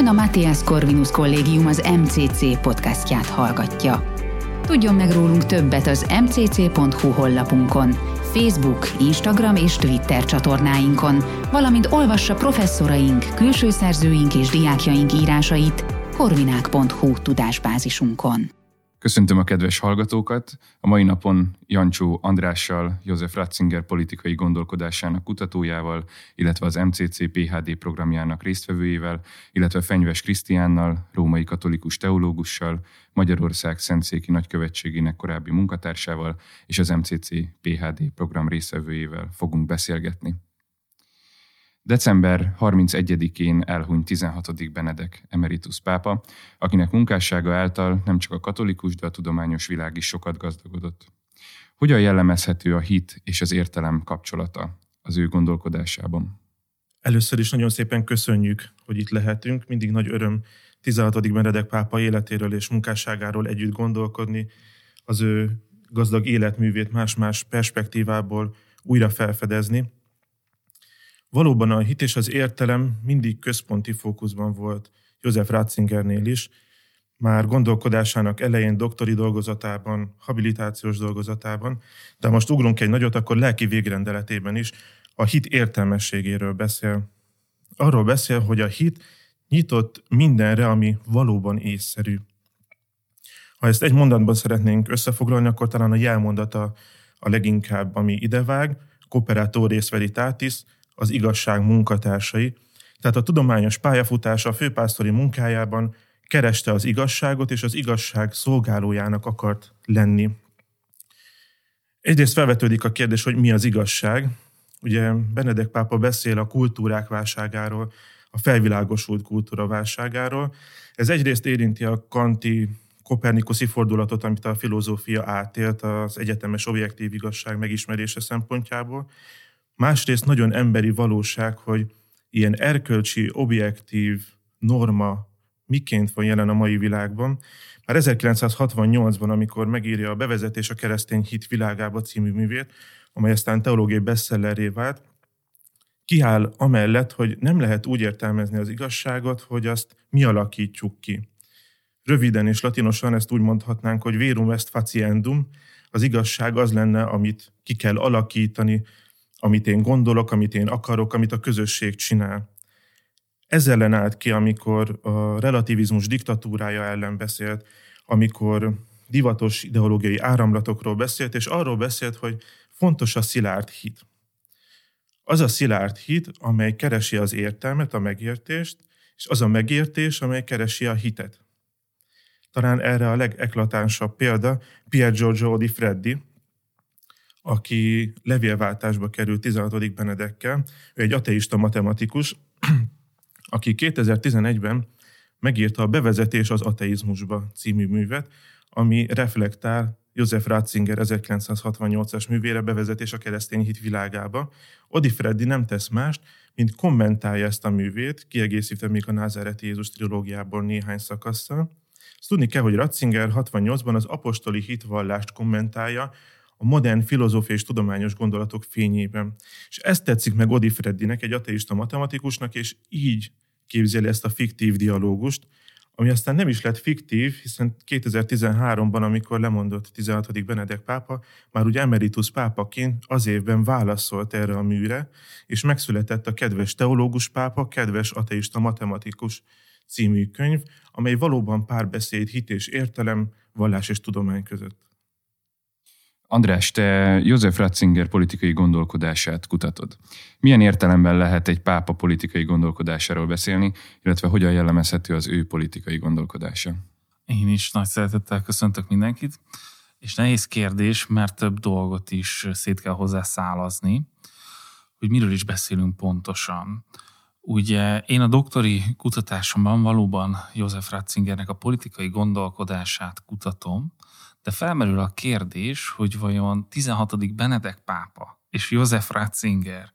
Ön a Matthias Corvinus Kollégium az MCC podcastját hallgatja. Tudjon meg rólunk többet az mcc.hu honlapunkon, Facebook, Instagram és Twitter csatornáinkon, valamint olvassa professzoraink, külső szerzőink és diákjaink írásait korvinák.hu tudásbázisunkon. Köszöntöm a kedves hallgatókat! A mai napon Jancsó Andrással, József Ratzinger politikai gondolkodásának kutatójával, illetve az MCC PHD programjának résztvevőjével, illetve Fenyves Krisztiánnal, római katolikus teológussal, Magyarország Szentszéki Nagykövetségének korábbi munkatársával és az MCC PHD program résztvevőjével fogunk beszélgetni. December 31-én elhunyt 16. Benedek emeritus pápa, akinek munkássága által nem csak a katolikus, de a tudományos világ is sokat gazdagodott. Hogyan jellemezhető a hit és az értelem kapcsolata az ő gondolkodásában? Először is nagyon szépen köszönjük, hogy itt lehetünk. Mindig nagy öröm 16. Benedek pápa életéről és munkásságáról együtt gondolkodni, az ő gazdag életművét más-más perspektívából újra felfedezni. Valóban a hit és az értelem mindig központi fókuszban volt József Ratzingernél is, már gondolkodásának elején doktori dolgozatában, habilitációs dolgozatában, de most ugrunk egy nagyot, akkor lelki végrendeletében is a hit értelmességéről beszél. Arról beszél, hogy a hit nyitott mindenre, ami valóban észszerű. Ha ezt egy mondatban szeretnénk összefoglalni, akkor talán a jelmondata a leginkább, ami idevág, cooperatores veritatis, az igazság munkatársai. Tehát a tudományos pályafutása a főpásztori munkájában kereste az igazságot, és az igazság szolgálójának akart lenni. Egyrészt felvetődik a kérdés, hogy mi az igazság. Ugye Benedek pápa beszél a kultúrák válságáról, a felvilágosult kultúra válságáról. Ez egyrészt érinti a kanti kopernikuszi fordulatot, amit a filozófia átélt az egyetemes objektív igazság megismerése szempontjából. Másrészt nagyon emberi valóság, hogy ilyen erkölcsi, objektív norma miként van jelen a mai világban. Már 1968-ban, amikor megírja a Bevezetés a keresztény hit világába című művét, amely aztán teológiai bestselleré vált, kiáll amellett, hogy nem lehet úgy értelmezni az igazságot, hogy azt mi alakítjuk ki. Röviden és latinosan ezt úgy mondhatnánk, hogy verum est faciendum, az igazság az lenne, amit ki kell alakítani, amit én gondolok, amit én akarok, amit a közösség csinál. Ez ellen állt ki, amikor a relativizmus diktatúrája ellen beszélt, amikor divatos ideológiai áramlatokról beszélt, és arról beszélt, hogy fontos a szilárd hit. Az a szilárd hit, amely keresi az értelmet, a megértést, és az a megértés, amely keresi a hitet. Talán erre a legeklatánsabb példa Pier Giorgio Di Freddi, aki levélváltásba került 16. Benedekkel. Ő egy ateista matematikus, aki 2011-ben megírta a Bevezetés az ateizmusba című művet, ami reflektál József Ratzinger 1968-as művére bevezetés a keresztény hit világába. Odi Freddi nem tesz mást, mint kommentálja ezt a művét, kiegészítve még a Názáreti Jézus trilógiából néhány szakasszal. Ezt tudni kell, hogy Ratzinger 68-ban az apostoli hitvallást kommentálja, a modern filozófiai és tudományos gondolatok fényében. És ezt tetszik meg Odi Freddinek, egy ateista matematikusnak, és így képzeli ezt a fiktív dialógust, ami aztán nem is lett fiktív, hiszen 2013-ban, amikor lemondott 16. Benedek pápa, már ugye emeritus pápaként az évben válaszolt erre a műre, és megszületett a Kedves teológus pápa, Kedves ateista matematikus című könyv, amely valóban párbeszéd, hit és értelem, vallás és tudomány között. András, te József Ratzinger politikai gondolkodását kutatod. Milyen értelemben lehet egy pápa politikai gondolkodásáról beszélni, illetve hogyan jellemezhető az ő politikai gondolkodása? Én is nagy szeretettel köszöntök mindenkit, és nehéz kérdés, mert több dolgot is szét kell hozzá szálazni, hogy miről is beszélünk pontosan. Ugye én a doktori kutatásomban valóban József Ratzingernek a politikai gondolkodását kutatom, de felmerül a kérdés, hogy vajon 16. Benedek pápa és József Ratzinger,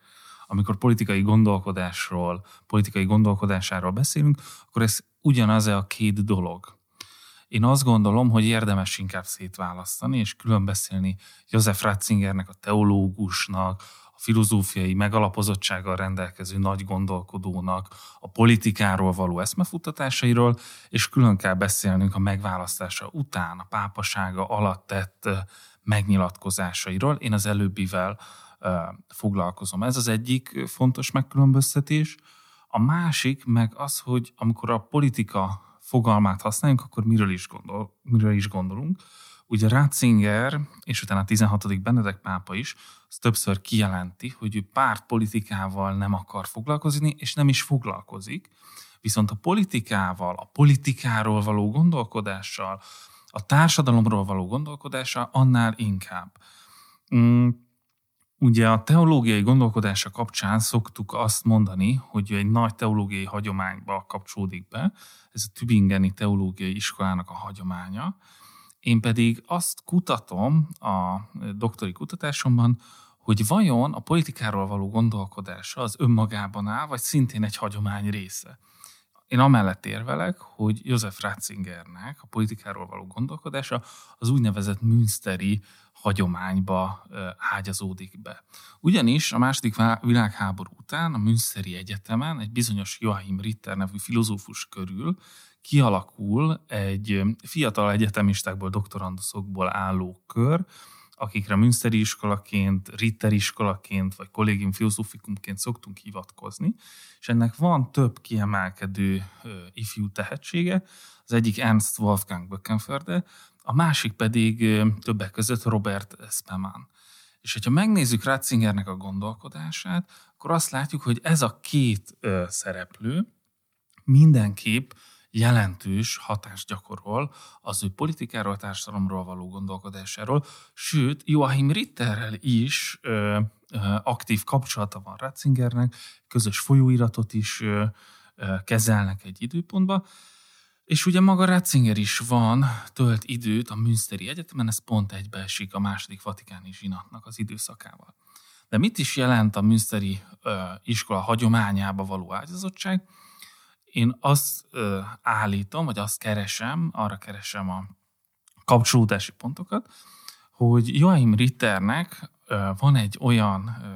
amikor politikai gondolkodásról, politikai gondolkodásáról beszélünk, akkor ez ugyanaz-e a két dolog. Én azt gondolom, hogy érdemes inkább szétválasztani, és külön beszélni József Ratzingernek, a teológusnak, a filozófiai megalapozottsággal rendelkező nagy gondolkodónak a politikáról való eszmefuttatásairól, és külön kell beszélnünk a megválasztása után, a pápasága alatt tett megnyilatkozásairól. Én az előbbivel foglalkozom. Ez az egyik fontos megkülönböztetés. A másik meg az, hogy amikor a politika fogalmát használjunk, akkor miről is, gondol, miről is gondolunk. Ugye Ratzinger, és utána a 16. Benedek pápa is, az többször kijelenti, hogy ő pártpolitikával nem akar foglalkozni, és nem is foglalkozik. Viszont a politikával, a politikáról való gondolkodással, a társadalomról való gondolkodással annál inkább. Mm, Ugye a teológiai gondolkodása kapcsán szoktuk azt mondani, hogy egy nagy teológiai hagyományba kapcsolódik be, ez a Tübingeni Teológiai Iskolának a hagyománya. Én pedig azt kutatom a doktori kutatásomban, hogy vajon a politikáról való gondolkodása az önmagában áll, vagy szintén egy hagyomány része. Én amellett érvelek, hogy József Ratzingernek a politikáról való gondolkodása az úgynevezett Münsteri hagyományba ágyazódik be. Ugyanis a második világháború után a Münsteri Egyetemen egy bizonyos Joachim Ritter nevű filozófus körül kialakul egy fiatal egyetemistákból, doktoranduszokból álló kör, akikre Münsteri iskolaként, Ritter iskolaként, vagy kollégium filozófikumként szoktunk hivatkozni, és ennek van több kiemelkedő ifjú tehetsége, az egyik Ernst Wolfgang Böckenförde, a másik pedig többek között Robert Spemann. És hogyha megnézzük Ratzingernek a gondolkodását, akkor azt látjuk, hogy ez a két szereplő mindenképp jelentős hatást gyakorol az ő politikáról, társadalomról való gondolkodásáról, sőt, Joachim Ritterrel is ö, ö, aktív kapcsolata van Ratzingernek, közös folyóiratot is ö, ö, kezelnek egy időpontban, és ugye maga Ratzinger is van, tölt időt a Münsteri Egyetemen, ez pont egybeesik a második vatikáni zsinatnak az időszakával. De mit is jelent a Münsteri ö, iskola hagyományába való ágyazottság? Én azt ö, állítom, vagy azt keresem, arra keresem a kapcsolódási pontokat, hogy Joachim Ritternek ö, van egy olyan ö,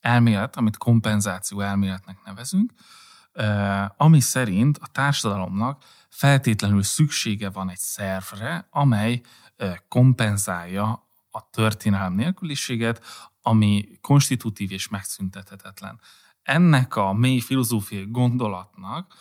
elmélet, amit kompenzáció elméletnek nevezünk, ami szerint a társadalomnak feltétlenül szüksége van egy szervre, amely kompenzálja a történelem nélküliséget, ami konstitutív és megszüntethetetlen. Ennek a mély filozófiai gondolatnak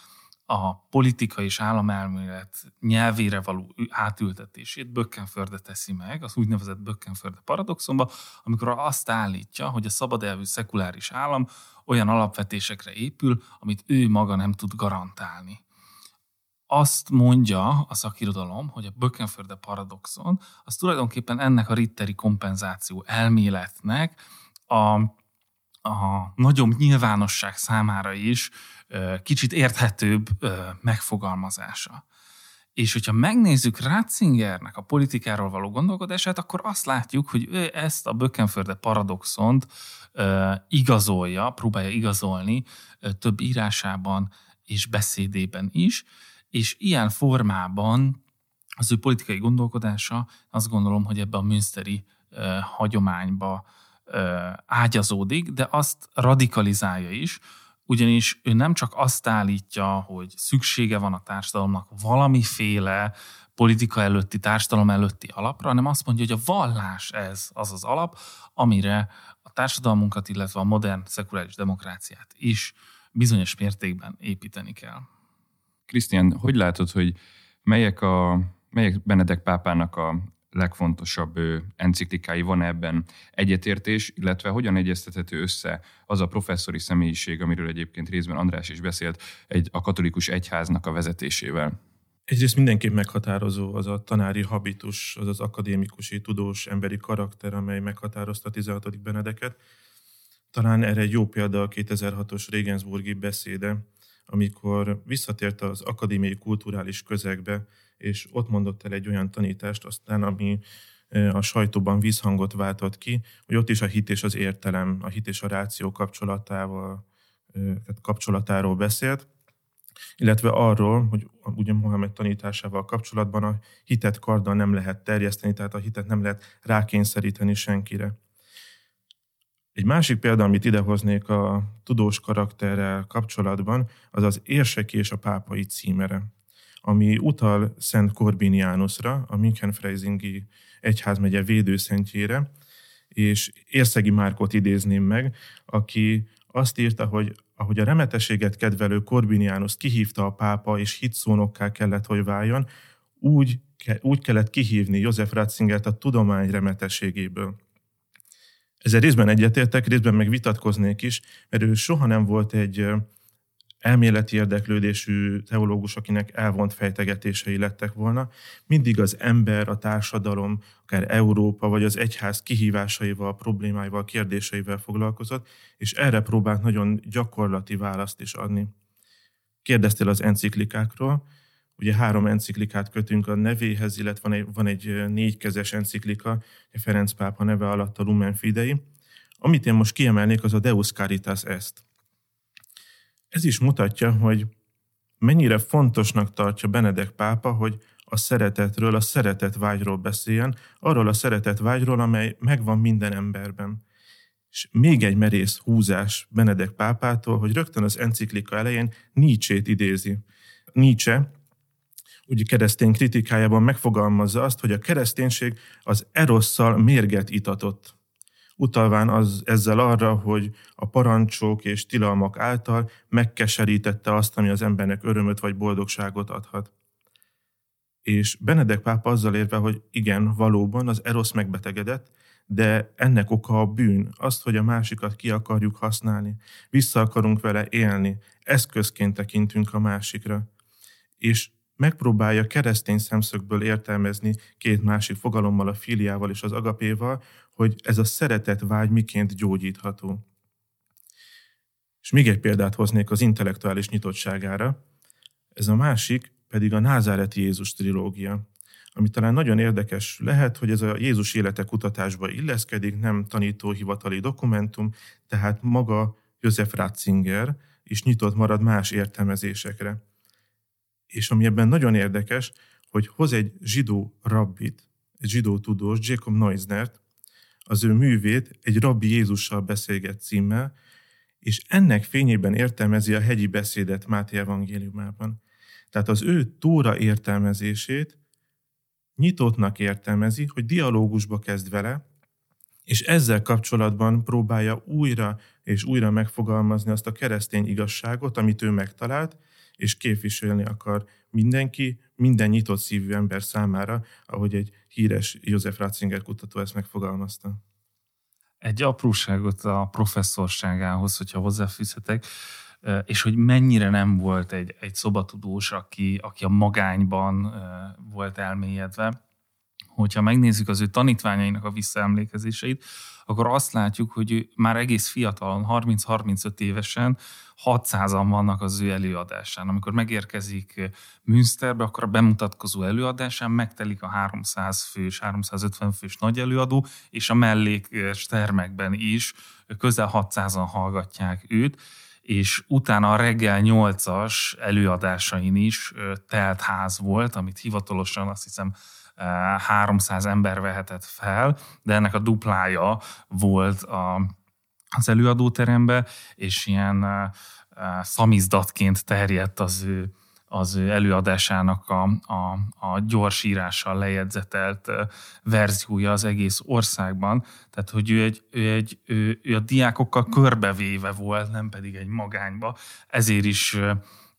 a politika és államelmélet nyelvére való átültetését Bökkenförde teszi meg, az úgynevezett Bökkenförde paradoxonba, amikor azt állítja, hogy a szabad elvű szekuláris állam olyan alapvetésekre épül, amit ő maga nem tud garantálni. Azt mondja a szakirodalom, hogy a Bökkenförde paradoxon, az tulajdonképpen ennek a ritteri kompenzáció elméletnek a a nagyobb nyilvánosság számára is kicsit érthetőbb megfogalmazása. És hogyha megnézzük Ratzingernek a politikáról való gondolkodását, akkor azt látjuk, hogy ő ezt a Bökkenförde paradoxont igazolja, próbálja igazolni több írásában és beszédében is, és ilyen formában az ő politikai gondolkodása azt gondolom, hogy ebbe a Münsteri hagyományba ágyazódik, de azt radikalizálja is, ugyanis ő nem csak azt állítja, hogy szüksége van a társadalomnak valamiféle politika előtti, társadalom előtti alapra, hanem azt mondja, hogy a vallás ez az az alap, amire a társadalmunkat, illetve a modern szekuláris demokráciát is bizonyos mértékben építeni kell. Krisztián, hogy látod, hogy melyek, a, melyek Benedek pápának a legfontosabb enciklikái, van ebben egyetértés, illetve hogyan egyeztethető össze az a professzori személyiség, amiről egyébként részben András is beszélt, egy, a katolikus egyháznak a vezetésével? Egyrészt mindenképp meghatározó az a tanári habitus, az az akadémikusi, tudós, emberi karakter, amely meghatározta a 16. Benedeket. Talán erre egy jó példa a 2006-os Regensburgi beszéde, amikor visszatért az akadémiai kulturális közegbe, és ott mondott el egy olyan tanítást aztán, ami a sajtóban vízhangot váltott ki, hogy ott is a hit és az értelem, a hit és a ráció kapcsolatával, tehát kapcsolatáról beszélt, illetve arról, hogy ugye Mohamed tanításával kapcsolatban a hitet karddal nem lehet terjeszteni, tehát a hitet nem lehet rákényszeríteni senkire. Egy másik példa, amit idehoznék a tudós karakterrel kapcsolatban, az az érseki és a pápai címere, ami utal Szent Corbinianusra, a München-Freisingi egyházmegye védőszentjére, és Érszegi Márkot idézném meg, aki azt írta, hogy ahogy a remeteséget kedvelő Corbinianus kihívta a pápa, és hitszónokká kellett, hogy váljon, úgy, úgy kellett kihívni József Ratzingert a tudomány remeteségéből. Ezzel részben egyetértek, részben meg vitatkoznék is, mert ő soha nem volt egy elméleti érdeklődésű teológus, akinek elvont fejtegetései lettek volna. Mindig az ember, a társadalom, akár Európa, vagy az egyház kihívásaival, problémáival, kérdéseivel foglalkozott, és erre próbált nagyon gyakorlati választ is adni. Kérdeztél az enciklikákról, ugye három enciklikát kötünk a nevéhez, illetve van egy, van egy négykezes enciklika, Ferenc pápa neve alatt a Lumen Fidei. Amit én most kiemelnék, az a Deus Caritas Est. Ez is mutatja, hogy mennyire fontosnak tartja Benedek pápa, hogy a szeretetről, a szeretet vágyról beszéljen, arról a szeretet vágyról, amely megvan minden emberben. És még egy merész húzás Benedek pápától, hogy rögtön az enciklika elején Nietzsét idézi. Nietzsche ugye keresztény kritikájában megfogalmazza azt, hogy a kereszténység az erosszal mérget itatott. Utalván az, ezzel arra, hogy a parancsok és tilalmak által megkeserítette azt, ami az embernek örömöt vagy boldogságot adhat. És Benedek pápa azzal érve, hogy igen, valóban az erosz megbetegedett, de ennek oka a bűn, azt, hogy a másikat ki akarjuk használni, vissza akarunk vele élni, eszközként tekintünk a másikra. És megpróbálja keresztény szemszögből értelmezni két másik fogalommal, a filiával és az agapéval, hogy ez a szeretet vágy miként gyógyítható. És még egy példát hoznék az intellektuális nyitottságára. Ez a másik pedig a Názáreti Jézus trilógia, ami talán nagyon érdekes lehet, hogy ez a Jézus élete kutatásba illeszkedik, nem tanítóhivatali dokumentum, tehát maga József Ratzinger is nyitott marad más értelmezésekre és ami ebben nagyon érdekes, hogy hoz egy zsidó rabbit, egy zsidó tudós, Jacob Neusnert, az ő művét egy rabbi Jézussal beszélget címmel, és ennek fényében értelmezi a hegyi beszédet Máté evangéliumában. Tehát az ő tóra értelmezését nyitottnak értelmezi, hogy dialógusba kezd vele, és ezzel kapcsolatban próbálja újra és újra megfogalmazni azt a keresztény igazságot, amit ő megtalált, és képviselni akar mindenki, minden nyitott szívű ember számára, ahogy egy híres József Ratzinger kutató ezt megfogalmazta. Egy apróságot a professzorságához, hogyha hozzáfűzhetek, és hogy mennyire nem volt egy, egy szobatudós, aki, aki a magányban volt elmélyedve. Hogyha megnézzük az ő tanítványainak a visszaemlékezéseit, akkor azt látjuk, hogy ő már egész fiatalon, 30-35 évesen 600-an vannak az ő előadásán. Amikor megérkezik Münsterbe, akkor a bemutatkozó előadásán megtelik a 300 fős, 350 fős nagy előadó, és a mellékes termekben is közel 600-an hallgatják őt, és utána a reggel 8-as előadásain is telt ház volt, amit hivatalosan azt hiszem 300 ember vehetett fel, de ennek a duplája volt a, az előadóterembe, és ilyen szamizdatként terjedt az ő, az ő előadásának a, a, a gyors írással lejegyzetelt verziója az egész országban. Tehát, hogy ő, egy, ő, egy, ő, ő a diákokkal körbevéve volt, nem pedig egy magányba. Ezért is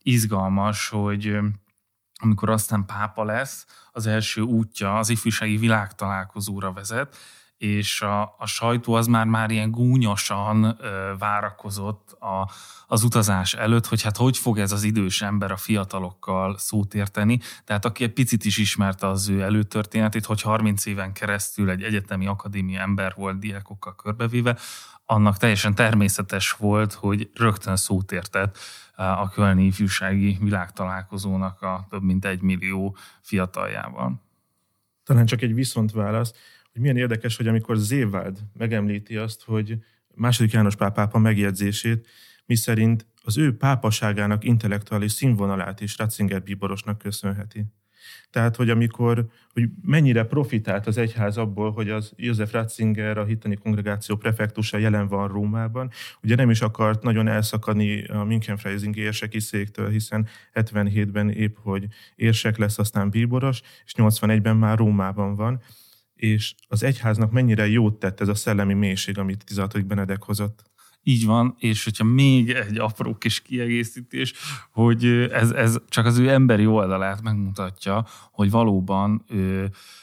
izgalmas, hogy amikor aztán pápa lesz, az első útja az ifjúsági világtalálkozóra vezet, és a, a sajtó az már már ilyen gúnyosan ö, várakozott a, az utazás előtt, hogy hát hogy fog ez az idős ember a fiatalokkal szót érteni. Tehát aki egy picit is ismerte az ő előtörténetét, hogy 30 éven keresztül egy egyetemi akadémia ember volt diákokkal körbevéve, annak teljesen természetes volt, hogy rögtön szót értett a Kölni ifjúsági világtalálkozónak a több mint egy millió fiataljával. Talán csak egy viszont válasz, hogy milyen érdekes, hogy amikor Zéváld megemlíti azt, hogy második János pápa megjegyzését, miszerint az ő pápaságának intellektuális színvonalát is Ratzinger bíborosnak köszönheti. Tehát, hogy amikor, hogy mennyire profitált az egyház abból, hogy az József Ratzinger, a hittani kongregáció prefektusa jelen van Rómában. Ugye nem is akart nagyon elszakadni a Münchenfreising érseki széktől, hiszen 77-ben épp, hogy érsek lesz, aztán bíboros, és 81-ben már Rómában van. És az egyháznak mennyire jót tett ez a szellemi mélység, amit 16. Benedek hozott. Így van, és hogyha még egy apró kis kiegészítés, hogy ez, ez csak az ő emberi oldalát megmutatja, hogy valóban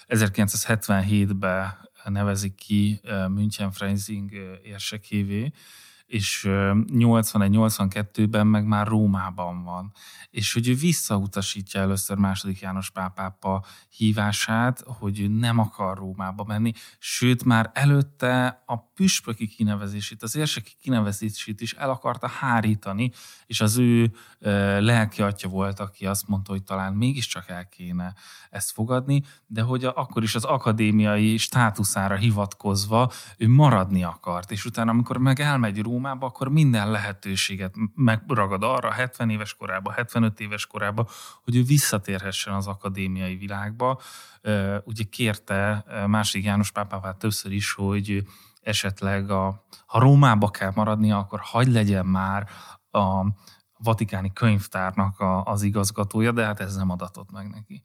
1977-ben nevezik ki München Freising érsekévé, és 81-82-ben meg már Rómában van. És hogy ő visszautasítja először második János pápápa hívását, hogy ő nem akar Rómába menni, sőt már előtte a püspöki kinevezését, az érseki kinevezését is el akarta hárítani, és az ő lelki atya volt, aki azt mondta, hogy talán mégiscsak el kéne ezt fogadni, de hogy akkor is az akadémiai státuszára hivatkozva ő maradni akart, és utána, amikor meg elmegy Rómába, akkor minden lehetőséget megragad arra 70 éves korában, 75 éves korában, hogy ő visszatérhessen az akadémiai világba. Ugye kérte másik János pápávát többször is, hogy esetleg a, ha Rómába kell maradnia, akkor hagy legyen már a vatikáni könyvtárnak a, az igazgatója, de hát ez nem adatott meg neki.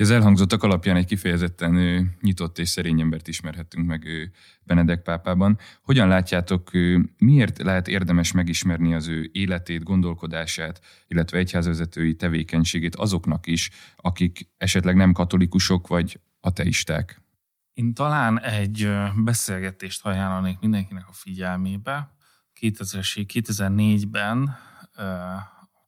Az elhangzottak alapján egy kifejezetten nyitott és szerény embert ismerhettünk meg Benedek pápában. Hogyan látjátok, miért lehet érdemes megismerni az ő életét, gondolkodását, illetve egyházvezetői tevékenységét azoknak is, akik esetleg nem katolikusok vagy ateisták? Én talán egy beszélgetést ajánlanék mindenkinek a figyelmébe. 2004-ben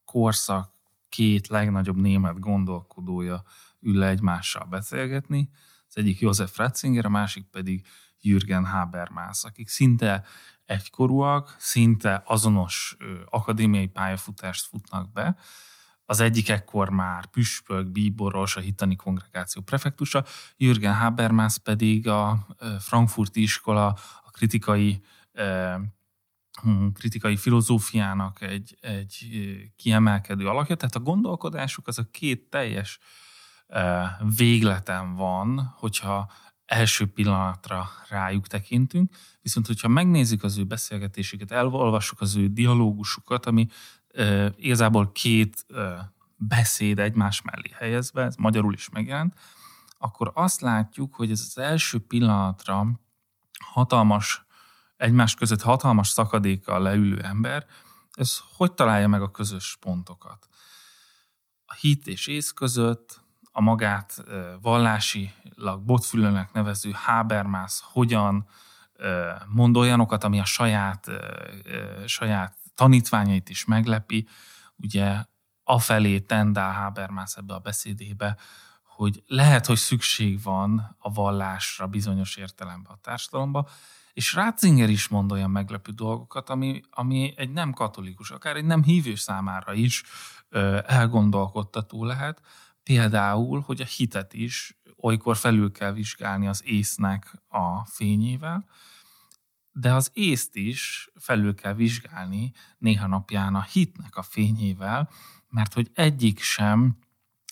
korszak két legnagyobb német gondolkodója ül le egymással beszélgetni. Az egyik József Ratzinger, a másik pedig Jürgen Habermas, akik szinte egykorúak, szinte azonos akadémiai pályafutást futnak be. Az egyik ekkor már püspök, bíboros, a hittani kongregáció prefektusa, Jürgen Habermas pedig a frankfurti iskola, a kritikai hm, kritikai filozófiának egy, egy kiemelkedő alakja, tehát a gondolkodásuk az a két teljes végleten van, hogyha első pillanatra rájuk tekintünk, viszont hogyha megnézzük az ő beszélgetésüket, elolvassuk az ő dialógusukat, ami igazából két beszéd egymás mellé helyezve, ez magyarul is megjelent, akkor azt látjuk, hogy ez az első pillanatra hatalmas, egymás között hatalmas szakadékkal leülő ember, ez hogy találja meg a közös pontokat? A hit és ész között, a magát vallásilag botfülőnek nevező Habermas hogyan mond olyanokat, ami a saját, saját tanítványait is meglepi. Ugye afelé tendál Habermas ebbe a beszédébe, hogy lehet, hogy szükség van a vallásra bizonyos értelemben a társadalomba, és Ratzinger is mond olyan meglepő dolgokat, ami, ami egy nem katolikus, akár egy nem hívő számára is elgondolkodtató lehet, Például, hogy a hitet is olykor felül kell vizsgálni az észnek a fényével, de az észt is felül kell vizsgálni néha napján a hitnek a fényével, mert hogy egyik sem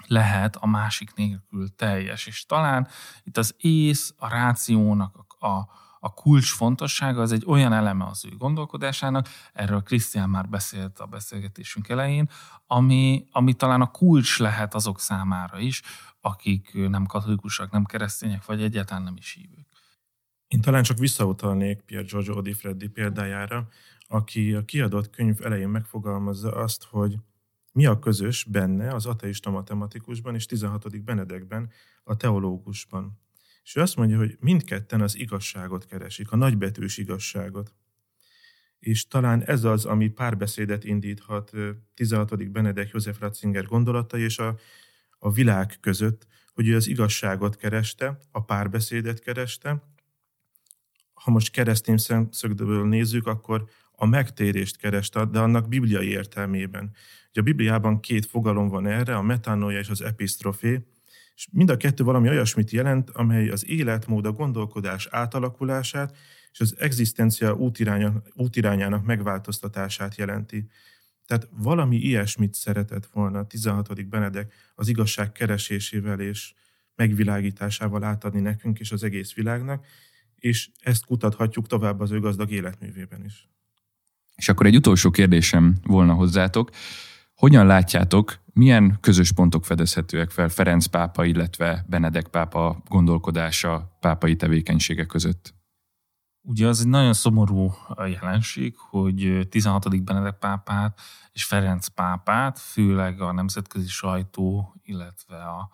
lehet a másik nélkül teljes. És talán itt az ész, a rációnak a, a a kulcs fontossága az egy olyan eleme az ő gondolkodásának, erről Krisztián már beszélt a beszélgetésünk elején, ami, ami talán a kulcs lehet azok számára is, akik nem katolikusak, nem keresztények, vagy egyáltalán nem is hívők. Én talán csak visszautalnék Pier Giorgio Odifreddi példájára, aki a kiadott könyv elején megfogalmazza azt, hogy mi a közös benne az ateista matematikusban és 16. Benedekben, a teológusban. És ő azt mondja, hogy mindketten az igazságot keresik, a nagybetűs igazságot. És talán ez az, ami párbeszédet indíthat 16. Benedek József Ratzinger gondolatai és a, a világ között, hogy ő az igazságot kereste, a párbeszédet kereste. Ha most keresztény szemszögből nézzük, akkor a megtérést kereste, de annak bibliai értelmében. Ugye a Bibliában két fogalom van erre, a metanoia és az epistrofé, és mind a kettő valami olyasmit jelent, amely az életmód, a gondolkodás átalakulását és az egzisztencia útiránya, útirányának megváltoztatását jelenti. Tehát valami ilyesmit szeretett volna a 16. Benedek az igazság keresésével és megvilágításával átadni nekünk és az egész világnak, és ezt kutathatjuk tovább az ő gazdag életművében is. És akkor egy utolsó kérdésem volna hozzátok. Hogyan látjátok, milyen közös pontok fedezhetőek fel Ferenc pápa, illetve Benedek pápa gondolkodása, pápai tevékenysége között? Ugye az egy nagyon szomorú jelenség, hogy 16. Benedek pápát és Ferenc pápát, főleg a nemzetközi sajtó, illetve a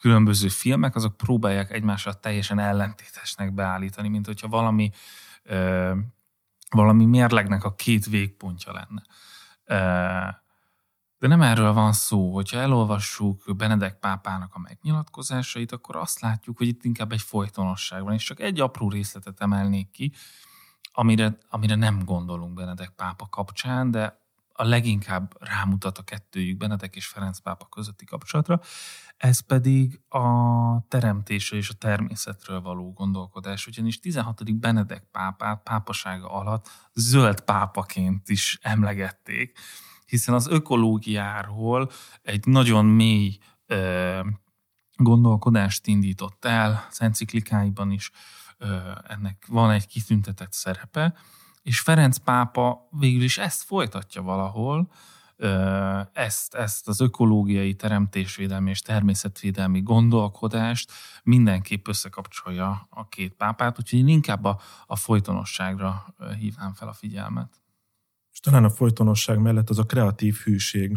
különböző filmek, azok próbálják egymással teljesen ellentétesnek beállítani, mint hogyha valami, valami mérlegnek a két végpontja lenne. De nem erről van szó, hogyha elolvassuk Benedek pápának a megnyilatkozásait, akkor azt látjuk, hogy itt inkább egy folytonosság van, és csak egy apró részletet emelnék ki, amire, amire nem gondolunk Benedek pápa kapcsán, de a leginkább rámutat a kettőjük, Benedek és Ferenc pápa közötti kapcsolatra, ez pedig a teremtésre és a természetről való gondolkodás, ugyanis 16. Benedek pápát pápasága alatt zöld pápaként is emlegették, hiszen az ökológiáról egy nagyon mély gondolkodást indított el, az enciklikáiban is ennek van egy kitüntetett szerepe, és Ferenc pápa végül is ezt folytatja valahol, ezt, ezt az ökológiai teremtésvédelmi és természetvédelmi gondolkodást mindenképp összekapcsolja a két pápát, úgyhogy én inkább a, a folytonosságra hívnám fel a figyelmet. És talán a folytonosság mellett az a kreatív hűség,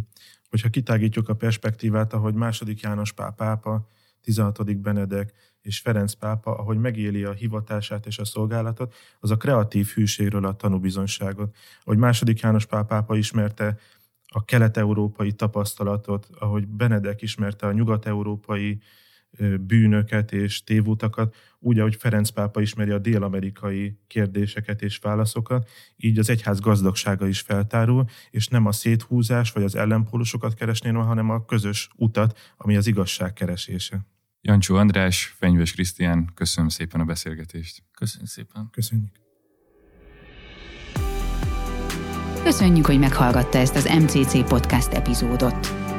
hogyha kitágítjuk a perspektívát, ahogy második János páp pápa, 16. Benedek és Ferenc pápa, ahogy megéli a hivatását és a szolgálatot, az a kreatív hűségről a tanúbizonyságot. Ahogy második János páp pápa ismerte a kelet-európai tapasztalatot, ahogy Benedek ismerte a nyugat-európai bűnöket és tévutakat, úgy, ahogy Ferenc pápa ismeri a dél-amerikai kérdéseket és válaszokat, így az egyház gazdagsága is feltárul, és nem a széthúzás vagy az ellenpólusokat keresnél, hanem a közös utat, ami az igazság keresése. Jancsó András, Fenyves Krisztián, köszönöm szépen a beszélgetést. Köszönjük szépen. Köszönjük. Köszönjük, hogy meghallgatta ezt az MCC Podcast epizódot.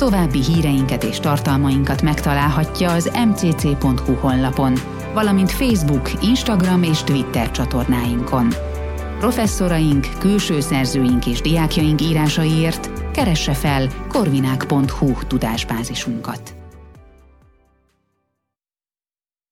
További híreinket és tartalmainkat megtalálhatja az mcc.hu honlapon, valamint Facebook, Instagram és Twitter csatornáinkon. Professzoraink, külső szerzőink és diákjaink írásaiért keresse fel korvinák.hu tudásbázisunkat.